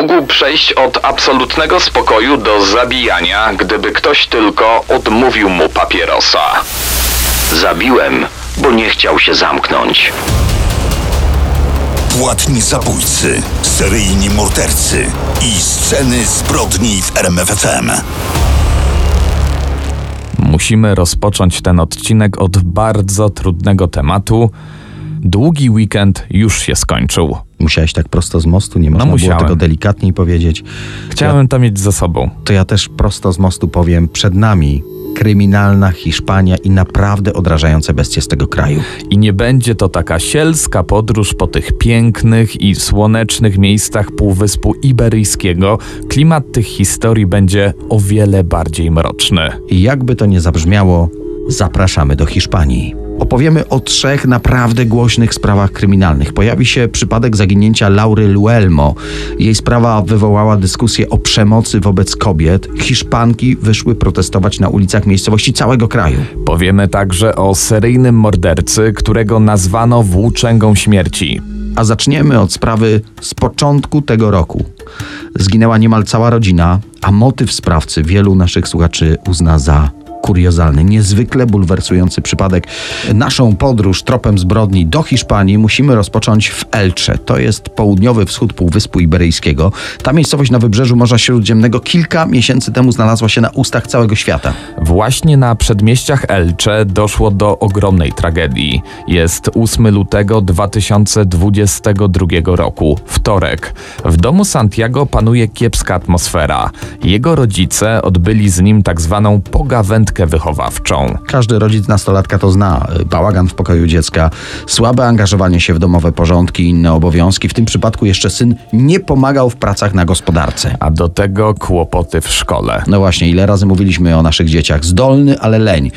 mógł przejść od absolutnego spokoju do zabijania, gdyby ktoś tylko odmówił mu papierosa. Zabiłem, bo nie chciał się zamknąć. Płatni zabójcy, seryjni mordercy i sceny zbrodni w RMFFM. Musimy rozpocząć ten odcinek od bardzo trudnego tematu. Długi weekend już się skończył. Musiałeś tak prosto z mostu, nie można było musiałem. tego delikatniej powiedzieć. Chciałem to mieć ze sobą. To ja też prosto z mostu powiem, przed nami kryminalna Hiszpania i naprawdę odrażające bestie z tego kraju. I nie będzie to taka sielska podróż po tych pięknych i słonecznych miejscach Półwyspu Iberyjskiego. Klimat tych historii będzie o wiele bardziej mroczny. I jakby to nie zabrzmiało, zapraszamy do Hiszpanii. Opowiemy o trzech naprawdę głośnych sprawach kryminalnych. Pojawi się przypadek zaginięcia Laury Luelmo. Jej sprawa wywołała dyskusję o przemocy wobec kobiet. Hiszpanki wyszły protestować na ulicach miejscowości całego kraju. Powiemy także o seryjnym mordercy, którego nazwano włóczęgą śmierci. A zaczniemy od sprawy z początku tego roku. Zginęła niemal cała rodzina, a motyw sprawcy wielu naszych słuchaczy uzna za kuriozalny, niezwykle bulwersujący przypadek. Naszą podróż tropem zbrodni do Hiszpanii musimy rozpocząć w Elche. To jest południowy wschód Półwyspu Iberyjskiego. Ta miejscowość na wybrzeżu Morza Śródziemnego kilka miesięcy temu znalazła się na ustach całego świata. Właśnie na przedmieściach Elche doszło do ogromnej tragedii. Jest 8 lutego 2022 roku, wtorek. W domu Santiago panuje kiepska atmosfera. Jego rodzice odbyli z nim tak zwaną pogawędkę wychowawczą. Każdy rodzic nastolatka to zna. Bałagan w pokoju dziecka, słabe angażowanie się w domowe porządki i inne obowiązki. W tym przypadku jeszcze syn nie pomagał w pracach na gospodarce. A do tego kłopoty w szkole. No właśnie, ile razy mówiliśmy o naszych dzieciach. Zdolny, ale leń.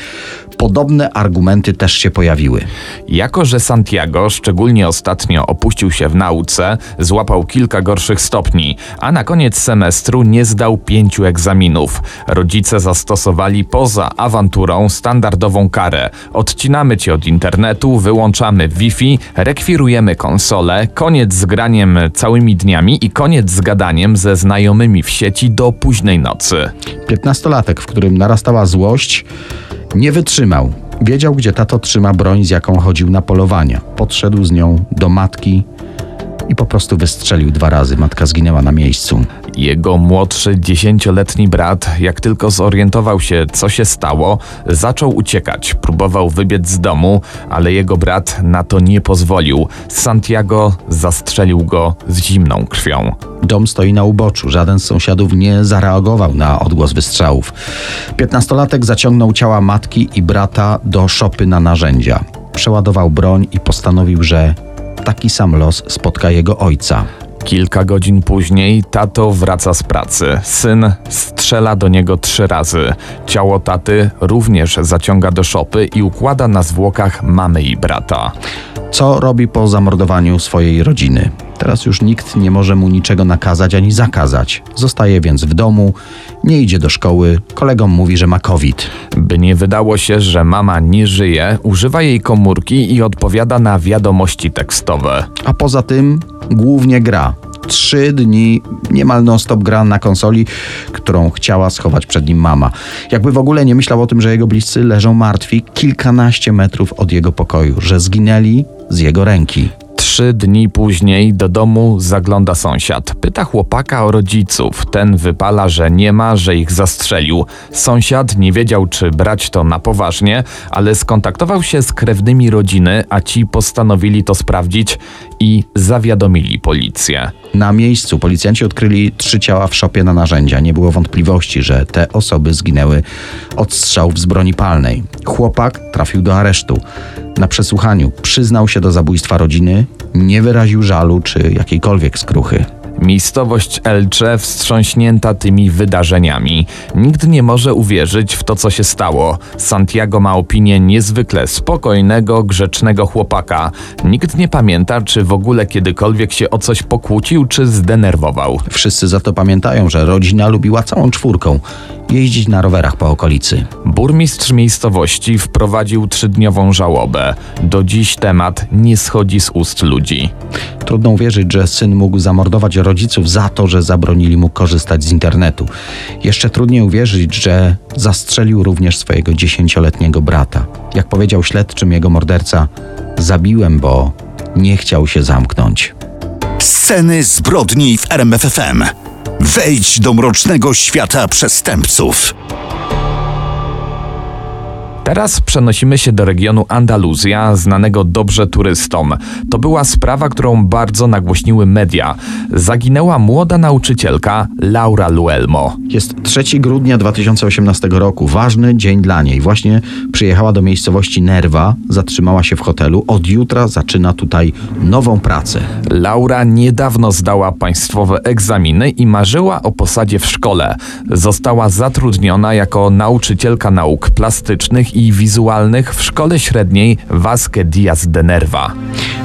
Podobne argumenty też się pojawiły. Jako, że Santiago szczególnie ostatnio opuścił się w nauce, złapał kilka gorszych stopni, a na koniec semestru nie zdał pięciu egzaminów. Rodzice zastosowali poza awanturą standardową karę. Odcinamy cię od internetu, wyłączamy Wi-Fi, rekwirujemy konsolę, koniec z graniem całymi dniami i koniec z gadaniem ze znajomymi w sieci do późnej nocy. Piętnastolatek, w którym narastała złość, nie wytrzymał. Wiedział, gdzie tato trzyma broń, z jaką chodził na polowania. Podszedł z nią do matki i po prostu wystrzelił dwa razy. Matka zginęła na miejscu. Jego młodszy, dziesięcioletni brat, jak tylko zorientował się, co się stało, zaczął uciekać. Próbował wybiec z domu, ale jego brat na to nie pozwolił. Santiago zastrzelił go z zimną krwią. Dom stoi na uboczu. Żaden z sąsiadów nie zareagował na odgłos wystrzałów. Piętnastolatek zaciągnął ciała matki i brata do szopy na narzędzia. Przeładował broń i postanowił, że taki sam los spotka jego ojca. Kilka godzin później tato wraca z pracy. Syn strzela do niego trzy razy. Ciało taty również zaciąga do szopy i układa na zwłokach mamy i brata. Co robi po zamordowaniu swojej rodziny? Teraz już nikt nie może mu niczego nakazać ani zakazać. Zostaje więc w domu, nie idzie do szkoły, kolegom mówi, że ma COVID. By nie wydało się, że mama nie żyje, używa jej komórki i odpowiada na wiadomości tekstowe. A poza tym głównie gra. Trzy dni niemal non-stop gra na konsoli, którą chciała schować przed nim mama. Jakby w ogóle nie myślał o tym, że jego bliscy leżą martwi kilkanaście metrów od jego pokoju, że zginęli z jego ręki. Trzy dni później do domu zagląda sąsiad. Pyta chłopaka o rodziców. Ten wypala, że nie ma, że ich zastrzelił. Sąsiad nie wiedział, czy brać to na poważnie, ale skontaktował się z krewnymi rodziny, a ci postanowili to sprawdzić i zawiadomili policję. Na miejscu policjanci odkryli trzy ciała w szopie na narzędzia. Nie było wątpliwości, że te osoby zginęły od strzałów z broni palnej. Chłopak trafił do aresztu. Na przesłuchaniu przyznał się do zabójstwa rodziny, nie wyraził żalu czy jakiejkolwiek skruchy. Miejscowość Elcze wstrząśnięta tymi wydarzeniami. Nikt nie może uwierzyć w to, co się stało. Santiago ma opinię niezwykle spokojnego, grzecznego chłopaka. Nikt nie pamięta, czy w ogóle kiedykolwiek się o coś pokłócił, czy zdenerwował. Wszyscy za to pamiętają, że rodzina lubiła całą czwórką jeździć na rowerach po okolicy. Burmistrz miejscowości wprowadził trzydniową żałobę. Do dziś temat nie schodzi z ust ludzi. Trudno uwierzyć, że syn mógł zamordować rodziców za to, że zabronili mu korzystać z internetu. Jeszcze trudniej uwierzyć, że zastrzelił również swojego dziesięcioletniego brata. Jak powiedział śledczym jego morderca, zabiłem, bo nie chciał się zamknąć. Sceny zbrodni w RMFFM. Wejdź do mrocznego świata przestępców. Teraz przenosimy się do regionu Andaluzja, znanego dobrze turystom. To była sprawa, którą bardzo nagłośniły media. Zaginęła młoda nauczycielka Laura Luelmo. Jest 3 grudnia 2018 roku, ważny dzień dla niej. Właśnie przyjechała do miejscowości Nerva, zatrzymała się w hotelu. Od jutra zaczyna tutaj nową pracę. Laura niedawno zdała państwowe egzaminy i marzyła o posadzie w szkole. Została zatrudniona jako nauczycielka nauk plastycznych i wizualnych w szkole średniej Vasque Diaz de Nerva.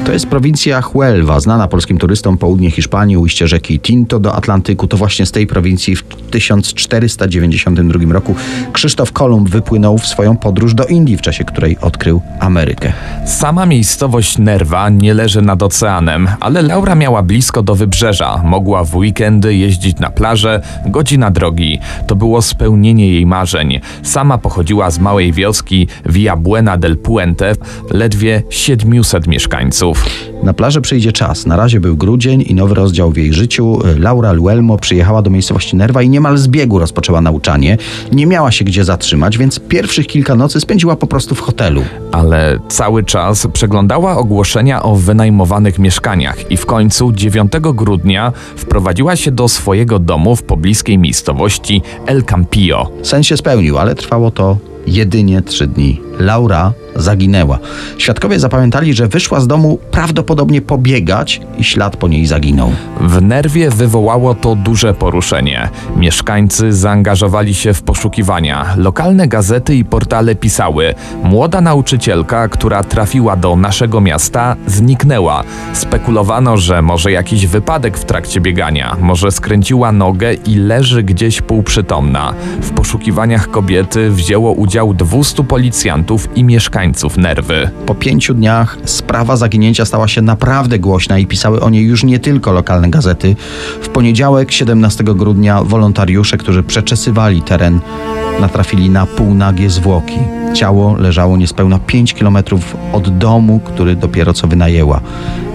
To jest prowincja Huelva, znana polskim turystom południe Hiszpanii, ujście rzeki Tinto do Atlantyku. To właśnie z tej prowincji w 1492 roku Krzysztof Kolumb wypłynął w swoją podróż do Indii, w czasie której odkrył Amerykę. Sama miejscowość Nerva nie leży nad oceanem, ale Laura miała blisko do wybrzeża. Mogła w weekendy jeździć na plażę, godzina drogi. To było spełnienie jej marzeń. Sama pochodziła z małej wioski Villa Buena del Puente, ledwie 700 mieszkańców. Na plaży przyjdzie czas. Na razie był grudzień i nowy rozdział w jej życiu. Laura Luelmo przyjechała do miejscowości Nerva i niemal z biegu rozpoczęła nauczanie. Nie miała się gdzie zatrzymać, więc pierwszych kilka nocy spędziła po prostu w hotelu. Ale cały czas przeglądała ogłoszenia o wynajmowanych mieszkaniach i w końcu 9 grudnia wprowadziła się do swojego domu w pobliskiej miejscowości El Campillo. Sen się spełnił, ale trwało to jedynie trzy dni. Laura zaginęła. Świadkowie zapamiętali, że wyszła z domu prawdopodobnie pobiegać i ślad po niej zaginął. W nerwie wywołało to duże poruszenie. Mieszkańcy zaangażowali się w poszukiwania. Lokalne gazety i portale pisały: Młoda nauczycielka, która trafiła do naszego miasta, zniknęła. Spekulowano, że może jakiś wypadek w trakcie biegania, może skręciła nogę i leży gdzieś półprzytomna. W poszukiwaniach kobiety wzięło udział 200 policjantów i mieszkańców nerwy. Po pięciu dniach sprawa zaginięcia stała się naprawdę głośna i pisały o niej już nie tylko lokalne gazety. W poniedziałek, 17 grudnia, wolontariusze, którzy przeczesywali teren, natrafili na półnagie zwłoki. Ciało leżało niespełna 5 kilometrów od domu, który dopiero co wynajęła.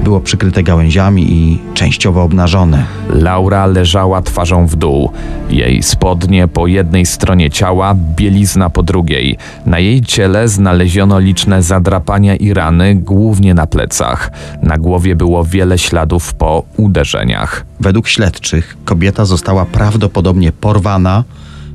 Było przykryte gałęziami i częściowo obnażone. Laura leżała twarzą w dół. Jej spodnie po jednej stronie ciała, bielizna po drugiej. Na jej ciele znaleziono liczne zadrapania i rany, głównie na plecach. Na głowie było wiele śladów po uderzeniach. Według śledczych kobieta została prawdopodobnie porwana,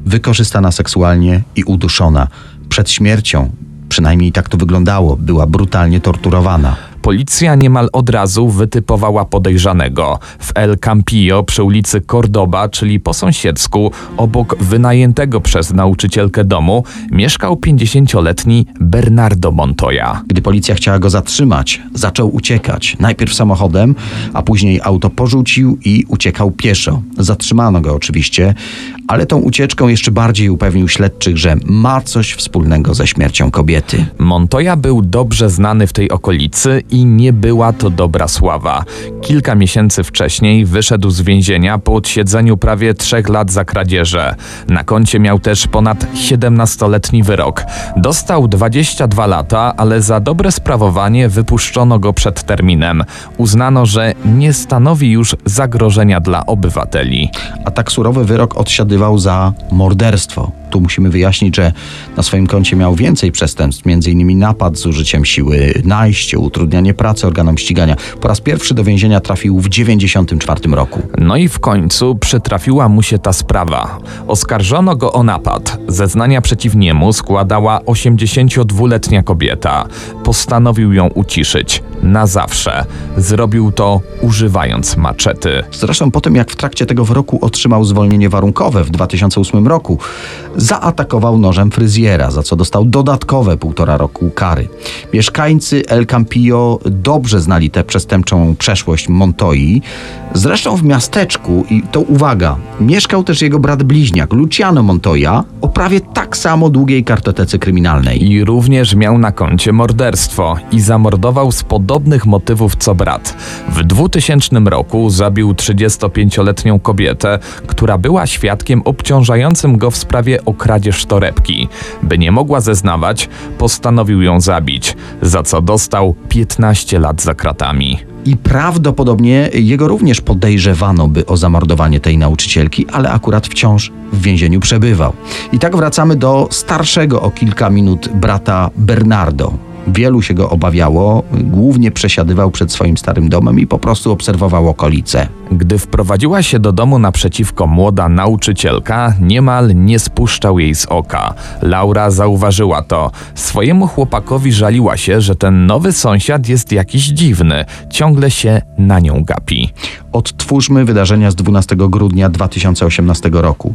wykorzystana seksualnie i uduszona. Przed śmiercią, przynajmniej tak to wyglądało, była brutalnie torturowana. Policja niemal od razu wytypowała podejrzanego. W El Campillo przy ulicy Cordoba, czyli po sąsiedzku, obok wynajętego przez nauczycielkę domu, mieszkał 50-letni Bernardo Montoya. Gdy policja chciała go zatrzymać, zaczął uciekać. Najpierw samochodem, a później auto porzucił i uciekał pieszo. Zatrzymano go oczywiście, ale tą ucieczką jeszcze bardziej upewnił śledczych, że ma coś wspólnego ze śmiercią kobiety. Montoya był dobrze znany w tej okolicy i nie była to dobra sława. Kilka miesięcy wcześniej wyszedł z więzienia po odsiedzeniu prawie trzech lat za kradzieże. Na koncie miał też ponad 17-letni wyrok. Dostał 22 lata, ale za dobre sprawowanie wypuszczono go przed terminem. Uznano, że nie stanowi już zagrożenia dla obywateli. A tak surowy wyrok odsiadywał za morderstwo. Tu musimy wyjaśnić, że na swoim koncie miał więcej przestępstw, m.in. napad z użyciem siły, najście, utrudnianie pracy organom ścigania. Po raz pierwszy do więzienia trafił w 1994 roku. No i w końcu przytrafiła mu się ta sprawa. Oskarżono go o napad. Zeznania przeciw niemu składała 82-letnia kobieta. Postanowił ją uciszyć. Na zawsze. Zrobił to używając maczety. Zresztą po tym, jak w trakcie tego wyroku otrzymał zwolnienie warunkowe w 2008 roku, zaatakował nożem fryzjera, za co dostał dodatkowe półtora roku kary. Mieszkańcy El Campillo dobrze znali tę przestępczą przeszłość Montoi. Zresztą w miasteczku, i to uwaga, mieszkał też jego brat bliźniak, Luciano Montoya, o prawie tak samo długiej kartotece kryminalnej. I również miał na koncie morderstwo i zamordował z podobnych motywów co brat. W 2000 roku zabił 35-letnią kobietę, która była świadkiem obciążającym go w sprawie o kradzież torebki. By nie mogła zeznawać, postanowił ją zabić, za co dostał 15 lat za kratami. I prawdopodobnie jego również podejrzewano by o zamordowanie tej nauczycielki, ale akurat wciąż w więzieniu przebywał. I tak wracamy do starszego o kilka minut brata Bernardo. Wielu się go obawiało, głównie przesiadywał przed swoim starym domem i po prostu obserwował okolice. Gdy wprowadziła się do domu naprzeciwko młoda nauczycielka, niemal nie spuszczał jej z oka. Laura zauważyła to. Swojemu chłopakowi żaliła się, że ten nowy sąsiad jest jakiś dziwny, ciągle się na nią gapi. Odtwórzmy wydarzenia z 12 grudnia 2018 roku.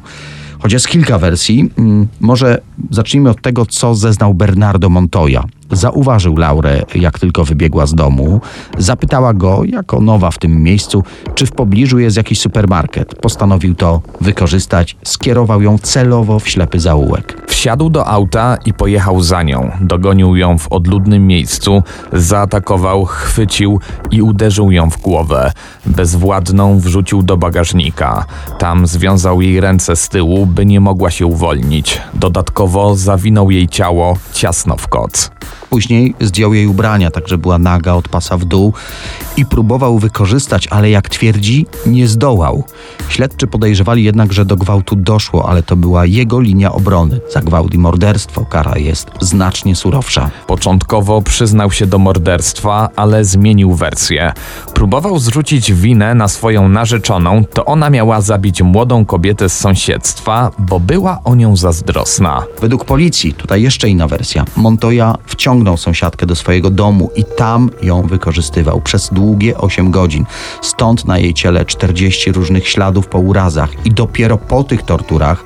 Jest kilka wersji, mm, może zacznijmy od tego, co zeznał Bernardo Montoya. Zauważył Laurę, jak tylko wybiegła z domu. Zapytała go, jako nowa w tym miejscu, czy w pobliżu jest jakiś supermarket. Postanowił to wykorzystać, skierował ją celowo w ślepy zaułek. Wsiadł do auta i pojechał za nią. Dogonił ją w odludnym miejscu, zaatakował, chwycił i uderzył ją w głowę. Bezwładną wrzucił do bagażnika. Tam związał jej ręce z tyłu, by nie mogła się uwolnić. Dodatkowo zawinął jej ciało ciasno w koc. Później zdjął jej ubrania, tak że była naga od pasa w dół i próbował wykorzystać, ale jak twierdzi, nie zdołał. Śledczy podejrzewali jednak, że do gwałtu doszło, ale to była jego linia obrony. Za gwałt i morderstwo kara jest znacznie surowsza. Początkowo przyznał się do morderstwa, ale zmienił wersję. Próbował zrzucić winę na swoją narzeczoną, to ona miała zabić młodą kobietę z sąsiedztwa, bo była o nią zazdrosna. Według policji, tutaj jeszcze inna wersja, Montoya wciągnął sąsiadkę do swojego domu i tam ją wykorzystywał przez długie 8 godzin. Stąd na jej ciele 40 różnych śladów po urazach i dopiero po tych torturach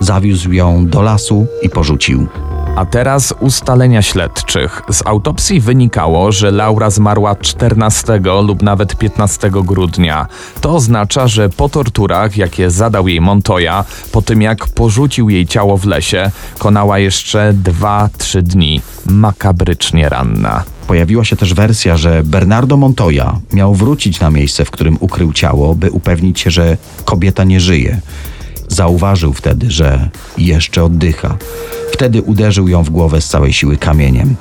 zawiózł ją do lasu i porzucił. A teraz ustalenia śledczych. Z autopsji wynikało, że Laura zmarła 14 lub nawet 15 grudnia. To oznacza, że po torturach, jakie zadał jej Montoya, po tym jak porzucił jej ciało w lesie, konała jeszcze 2-3 dni. Makabrycznie ranna. Pojawiła się też wersja, że Bernardo Montoya miał wrócić na miejsce, w którym ukrył ciało, by upewnić się, że kobieta nie żyje. Zauważył wtedy, że jeszcze oddycha. Wtedy uderzył ją w głowę z całej siły kamieniem.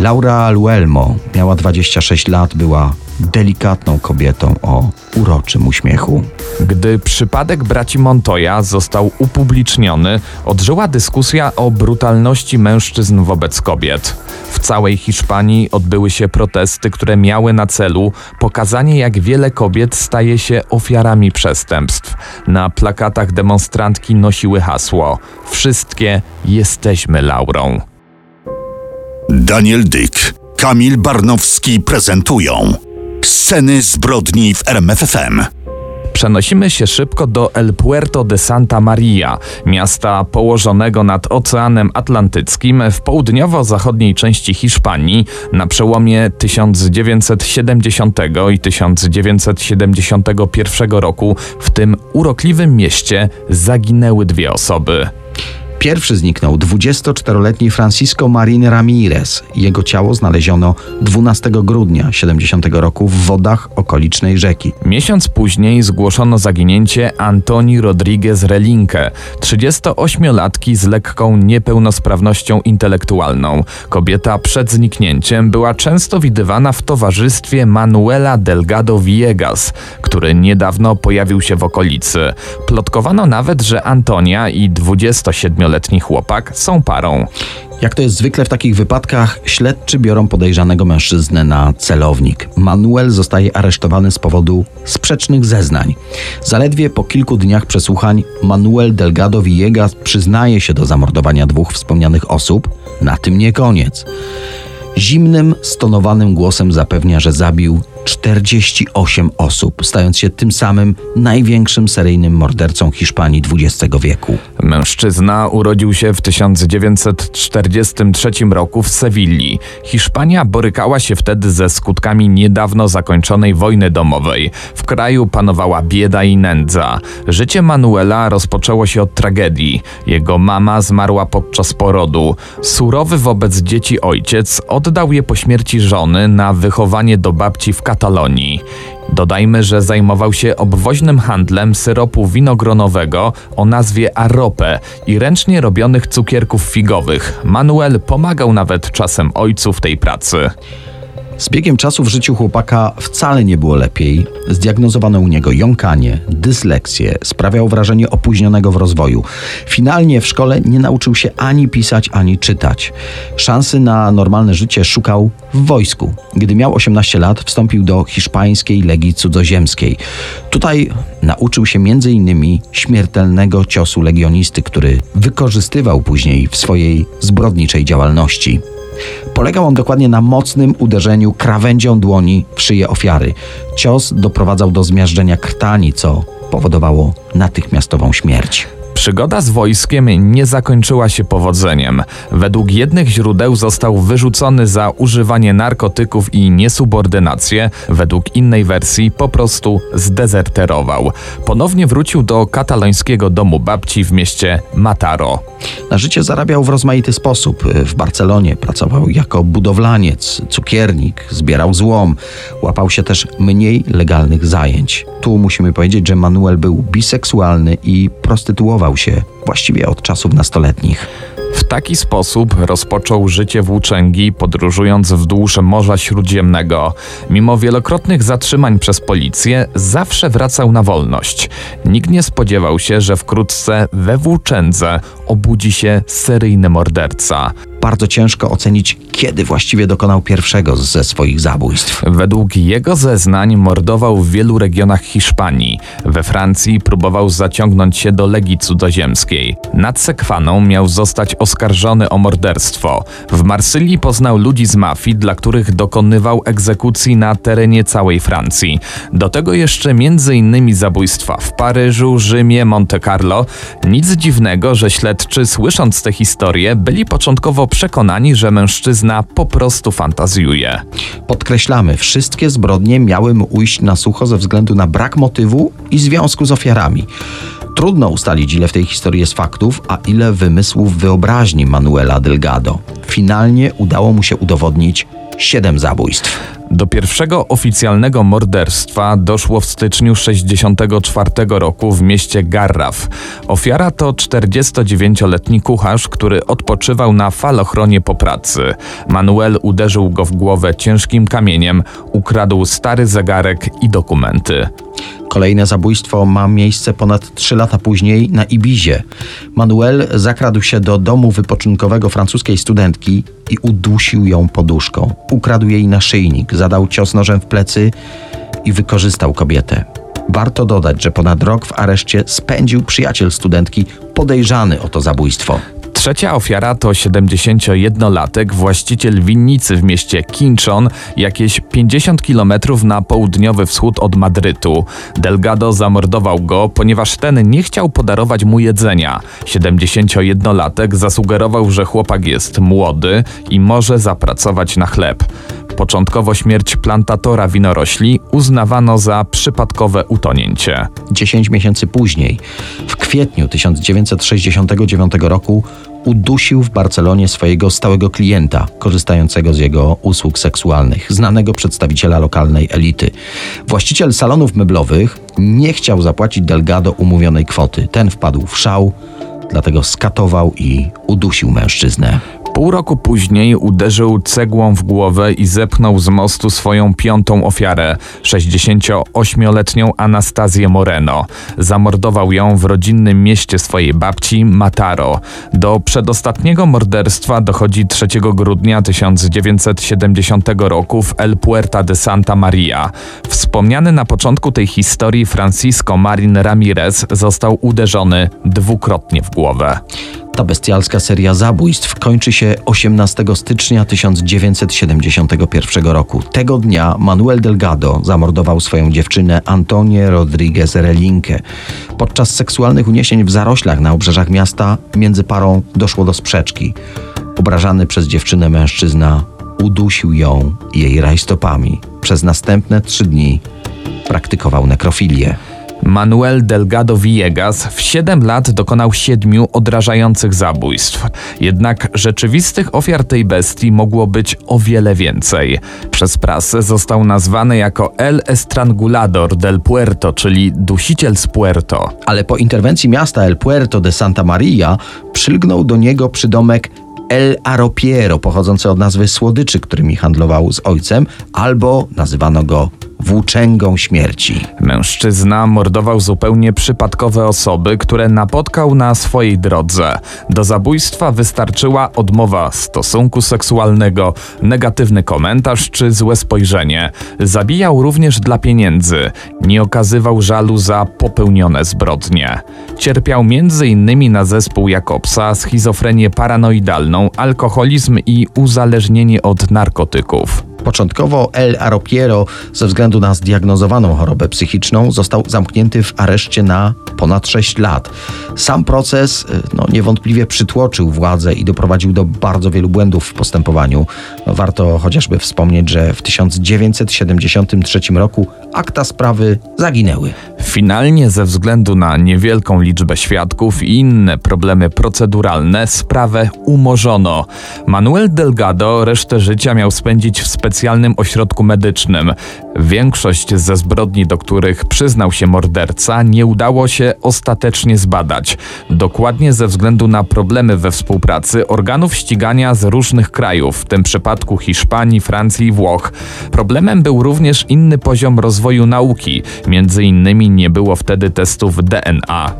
Laura Luelmo miała 26 lat, była delikatną kobietą o uroczym uśmiechu. Gdy przypadek braci Montoya został upubliczniony, odżyła dyskusja o brutalności mężczyzn wobec kobiet. W całej Hiszpanii odbyły się protesty, które miały na celu pokazanie, jak wiele kobiet staje się ofiarami przestępstw. Na plakatach demonstrantki nosiły hasło: Wszystkie jesteśmy Laurą. Daniel Dyk, Kamil Barnowski prezentują Sceny zbrodni w RMFFM. Przenosimy się szybko do El Puerto de Santa Maria, miasta położonego nad Oceanem Atlantyckim w południowo-zachodniej części Hiszpanii na przełomie 1970 i 1971 roku. W tym urokliwym mieście zaginęły dwie osoby. Pierwszy zniknął 24-letni Francisco Marin Ramirez. Jego ciało znaleziono 12 grudnia 70 roku w wodach okolicznej rzeki. Miesiąc później zgłoszono zaginięcie Antoni Rodriguez Relinkę, 38-latki z lekką niepełnosprawnością intelektualną. Kobieta przed zniknięciem była często widywana w towarzystwie Manuela Delgado Villegas, który niedawno pojawił się w okolicy. Plotkowano nawet, że Antonia i 27 letni chłopak są parą. Jak to jest zwykle w takich wypadkach, śledczy biorą podejrzanego mężczyznę na celownik. Manuel zostaje aresztowany z powodu sprzecznych zeznań. Zaledwie po kilku dniach przesłuchań Manuel Delgado Villegas przyznaje się do zamordowania dwóch wspomnianych osób. Na tym nie koniec. Zimnym, stonowanym głosem zapewnia, że zabił 48 osób, stając się tym samym największym seryjnym mordercą Hiszpanii XX wieku. Mężczyzna urodził się w 1943 roku w Sewilli. Hiszpania borykała się wtedy ze skutkami niedawno zakończonej wojny domowej. W kraju panowała bieda i nędza. Życie Manuela rozpoczęło się od tragedii. Jego mama zmarła podczas porodu. Surowy wobec dzieci ojciec oddał je po śmierci żony na wychowanie do babci w Katalonii. Dodajmy, że zajmował się obwoźnym handlem syropu winogronowego o nazwie Arope i ręcznie robionych cukierków figowych. Manuel pomagał nawet czasem ojcu w tej pracy. Z biegiem czasu w życiu chłopaka wcale nie było lepiej. Zdiagnozowano u niego jąkanie, dysleksję, sprawiał wrażenie opóźnionego w rozwoju. Finalnie w szkole nie nauczył się ani pisać, ani czytać. Szansy na normalne życie szukał w wojsku. Gdy miał 18 lat, wstąpił do hiszpańskiej Legii Cudzoziemskiej. Tutaj nauczył się m.in. śmiertelnego ciosu legionisty, który wykorzystywał później w swojej zbrodniczej działalności. Polegał on dokładnie na mocnym uderzeniu krawędzią dłoni w szyję ofiary. Cios doprowadzał do zmiażdżenia krtani, co powodowało natychmiastową śmierć. Przygoda z wojskiem nie zakończyła się powodzeniem. Według jednych źródeł został wyrzucony za używanie narkotyków i niesubordynację, według innej wersji po prostu zdezerterował. Ponownie wrócił do katalońskiego domu babci w mieście Mataro. Na życie zarabiał w rozmaity sposób. W Barcelonie pracował jako budowlaniec, cukiernik, zbierał złom, łapał się też mniej legalnych zajęć. Tu musimy powiedzieć, że Manuel był biseksualny i prostytuował się właściwie od czasów nastoletnich. W taki sposób rozpoczął życie włóczęgi, podróżując wzdłuż Morza Śródziemnego. Mimo wielokrotnych zatrzymań przez policję, zawsze wracał na wolność. Nikt nie spodziewał się, że wkrótce we włóczędze obudzi się seryjny morderca. Bardzo ciężko ocenić, kiedy właściwie dokonał pierwszego ze swoich zabójstw. Według jego zeznań mordował w wielu regionach Hiszpanii. We Francji próbował zaciągnąć się do Legii Cudzoziemskiej. Nad Sekwaną miał zostać oskarżony o morderstwo. W Marsylii poznał ludzi z mafii, dla których dokonywał egzekucji na terenie całej Francji. Do tego jeszcze m.in. zabójstwa w Paryżu, Rzymie, Monte Carlo. Nic dziwnego, że śledczy, słysząc te historie, byli początkowo przekonani, że mężczyzna po prostu fantazjuje. Podkreślamy, wszystkie zbrodnie miały mu ujść na sucho ze względu na brak motywu i związku z ofiarami. Trudno ustalić, ile w tej historii jest faktów, a ile wymysłów wyobraźni Manuela Delgado. Finalnie udało mu się udowodnić siedem zabójstw. Do pierwszego oficjalnego morderstwa doszło w styczniu 64 roku w mieście Garraf. Ofiara to 49-letni kucharz, który odpoczywał na falochronie po pracy. Manuel uderzył go w głowę ciężkim kamieniem, ukradł stary zegarek i dokumenty. Kolejne zabójstwo ma miejsce ponad 3 lata później na Ibizie. Manuel zakradł się do domu wypoczynkowego francuskiej studentki i udusił ją poduszką. Ukradł jej naszyjnik, zadał cios nożem w plecy i wykorzystał kobietę. Warto dodać, że ponad rok w areszcie spędził przyjaciel studentki podejrzany o to zabójstwo. Trzecia ofiara to 71-latek, właściciel winnicy w mieście Quinchon, jakieś 50 km na południowy wschód od Madrytu. Delgado zamordował go, ponieważ ten nie chciał podarować mu jedzenia. 71-latek zasugerował, że chłopak jest młody i może zapracować na chleb. Początkowo śmierć plantatora winorośli uznawano za przypadkowe utonięcie. 10 miesięcy później, w kwietniu 1969 roku, udusił w Barcelonie swojego stałego klienta, korzystającego z jego usług seksualnych, znanego przedstawiciela lokalnej elity. Właściciel salonów meblowych nie chciał zapłacić Delgado umówionej kwoty. Ten wpadł w szał, dlatego skatował i udusił mężczyznę. Pół roku później uderzył cegłą w głowę i zepchnął z mostu swoją piątą ofiarę, 68-letnią Anastazję Moreno. Zamordował ją w rodzinnym mieście swojej babci, Mataro. Do przedostatniego morderstwa dochodzi 3 grudnia 1970 roku w El Puerta de Santa Maria. Wspomniany na początku tej historii Francisco Marin Ramirez został uderzony dwukrotnie w głowę. Ta bestialska seria zabójstw kończy się 18 stycznia 1971 roku. Tego dnia Manuel Delgado zamordował swoją dziewczynę Antonię Rodriguez Relinkę. Podczas seksualnych uniesień w zaroślach na obrzeżach miasta między parą doszło do sprzeczki. Obrażany przez dziewczynę mężczyzna udusił ją jej rajstopami. Przez następne trzy dni praktykował nekrofilię. Manuel Delgado Villegas w 7 lat dokonał siedmiu odrażających zabójstw. Jednak rzeczywistych ofiar tej bestii mogło być o wiele więcej. Przez prasę został nazwany jako El Estrangulador del Puerto, czyli dusiciel z Puerto. Ale po interwencji miasta El Puerto de Santa Maria przylgnął do niego przydomek El Aropiero, pochodzący od nazwy słodyczy, którymi handlował z ojcem, albo nazywano go włóczęgą śmierci. Mężczyzna mordował zupełnie przypadkowe osoby, które napotkał na swojej drodze. Do zabójstwa wystarczyła odmowa stosunku seksualnego, negatywny komentarz czy złe spojrzenie. Zabijał również dla pieniędzy. Nie okazywał żalu za popełnione zbrodnie. Cierpiał m.in. na zespół Jakobsa, schizofrenię paranoidalną, alkoholizm i uzależnienie od narkotyków. Początkowo El Aropiero ze względu na zdiagnozowaną chorobę psychiczną został zamknięty w areszcie na ponad 6 lat. Sam proces y, no, niewątpliwie przytłoczył władzę i doprowadził do bardzo wielu błędów w postępowaniu. No, warto chociażby wspomnieć, że w 1973 roku akta sprawy zaginęły. Finalnie ze względu na niewielką liczbę świadków i inne problemy proceduralne sprawę umorzono. Manuel Delgado resztę życia miał spędzić w specjalnym ośrodku medycznym. Większość ze zbrodni, do których przyznał się morderca, nie udało się ostatecznie zbadać. Dokładnie ze względu na problemy we współpracy organów ścigania z różnych krajów, w tym przypadku Hiszpanii, Francji i Włoch. Problemem był również inny poziom rozwoju nauki, między innymi nie było wtedy testów DNA.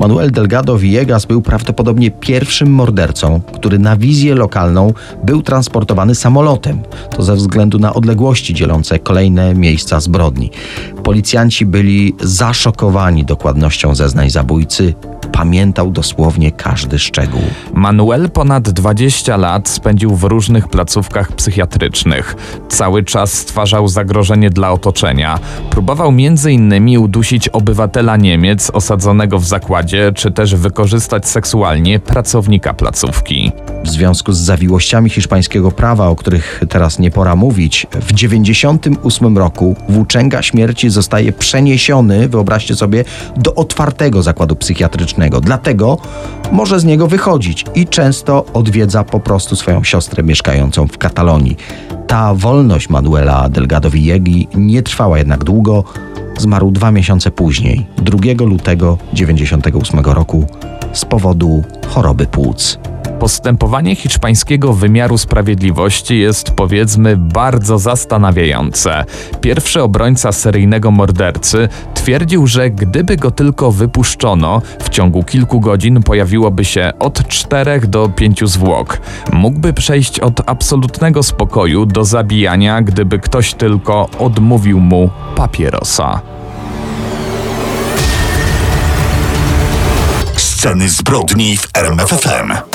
Manuel Delgado Villegas był prawdopodobnie pierwszym mordercą, który na wizję lokalną był transportowany samolotem. To ze względu na odległości dzielące kolejne miejsca zbrodni. Policjanci byli zaszokowani dokładnością zeznań zabójcy. Pamiętał dosłownie każdy szczegół. Manuel ponad 20 lat spędził w różnych placówkach psychiatrycznych. Cały czas stwarzał zagrożenie dla otoczenia. Próbował innymi udusić obywatela Niemiec osadzonego w zakładzie, czy też wykorzystać seksualnie pracownika placówki. W związku z zawiłościami hiszpańskiego prawa, o których teraz nie pora mówić, w 98 roku włóczęga śmierci zostaje przeniesiony, wyobraźcie sobie, do otwartego zakładu psychiatrycznego. Dlatego może z niego wychodzić i często odwiedza po prostu swoją siostrę mieszkającą w Katalonii. Ta wolność Manuela Delgado Villegi nie trwała jednak długo. Zmarł dwa miesiące później, 2 lutego 98 roku, z powodu choroby płuc. Postępowanie hiszpańskiego wymiaru sprawiedliwości jest powiedzmy bardzo zastanawiające. Pierwszy obrońca seryjnego mordercy twierdził, że gdyby go tylko wypuszczono, w ciągu kilku godzin pojawiłoby się od czterech do pięciu zwłok. Mógłby przejść od absolutnego spokoju do zabijania, gdyby ktoś tylko odmówił mu papierosa. Sceny zbrodni w RMFFM.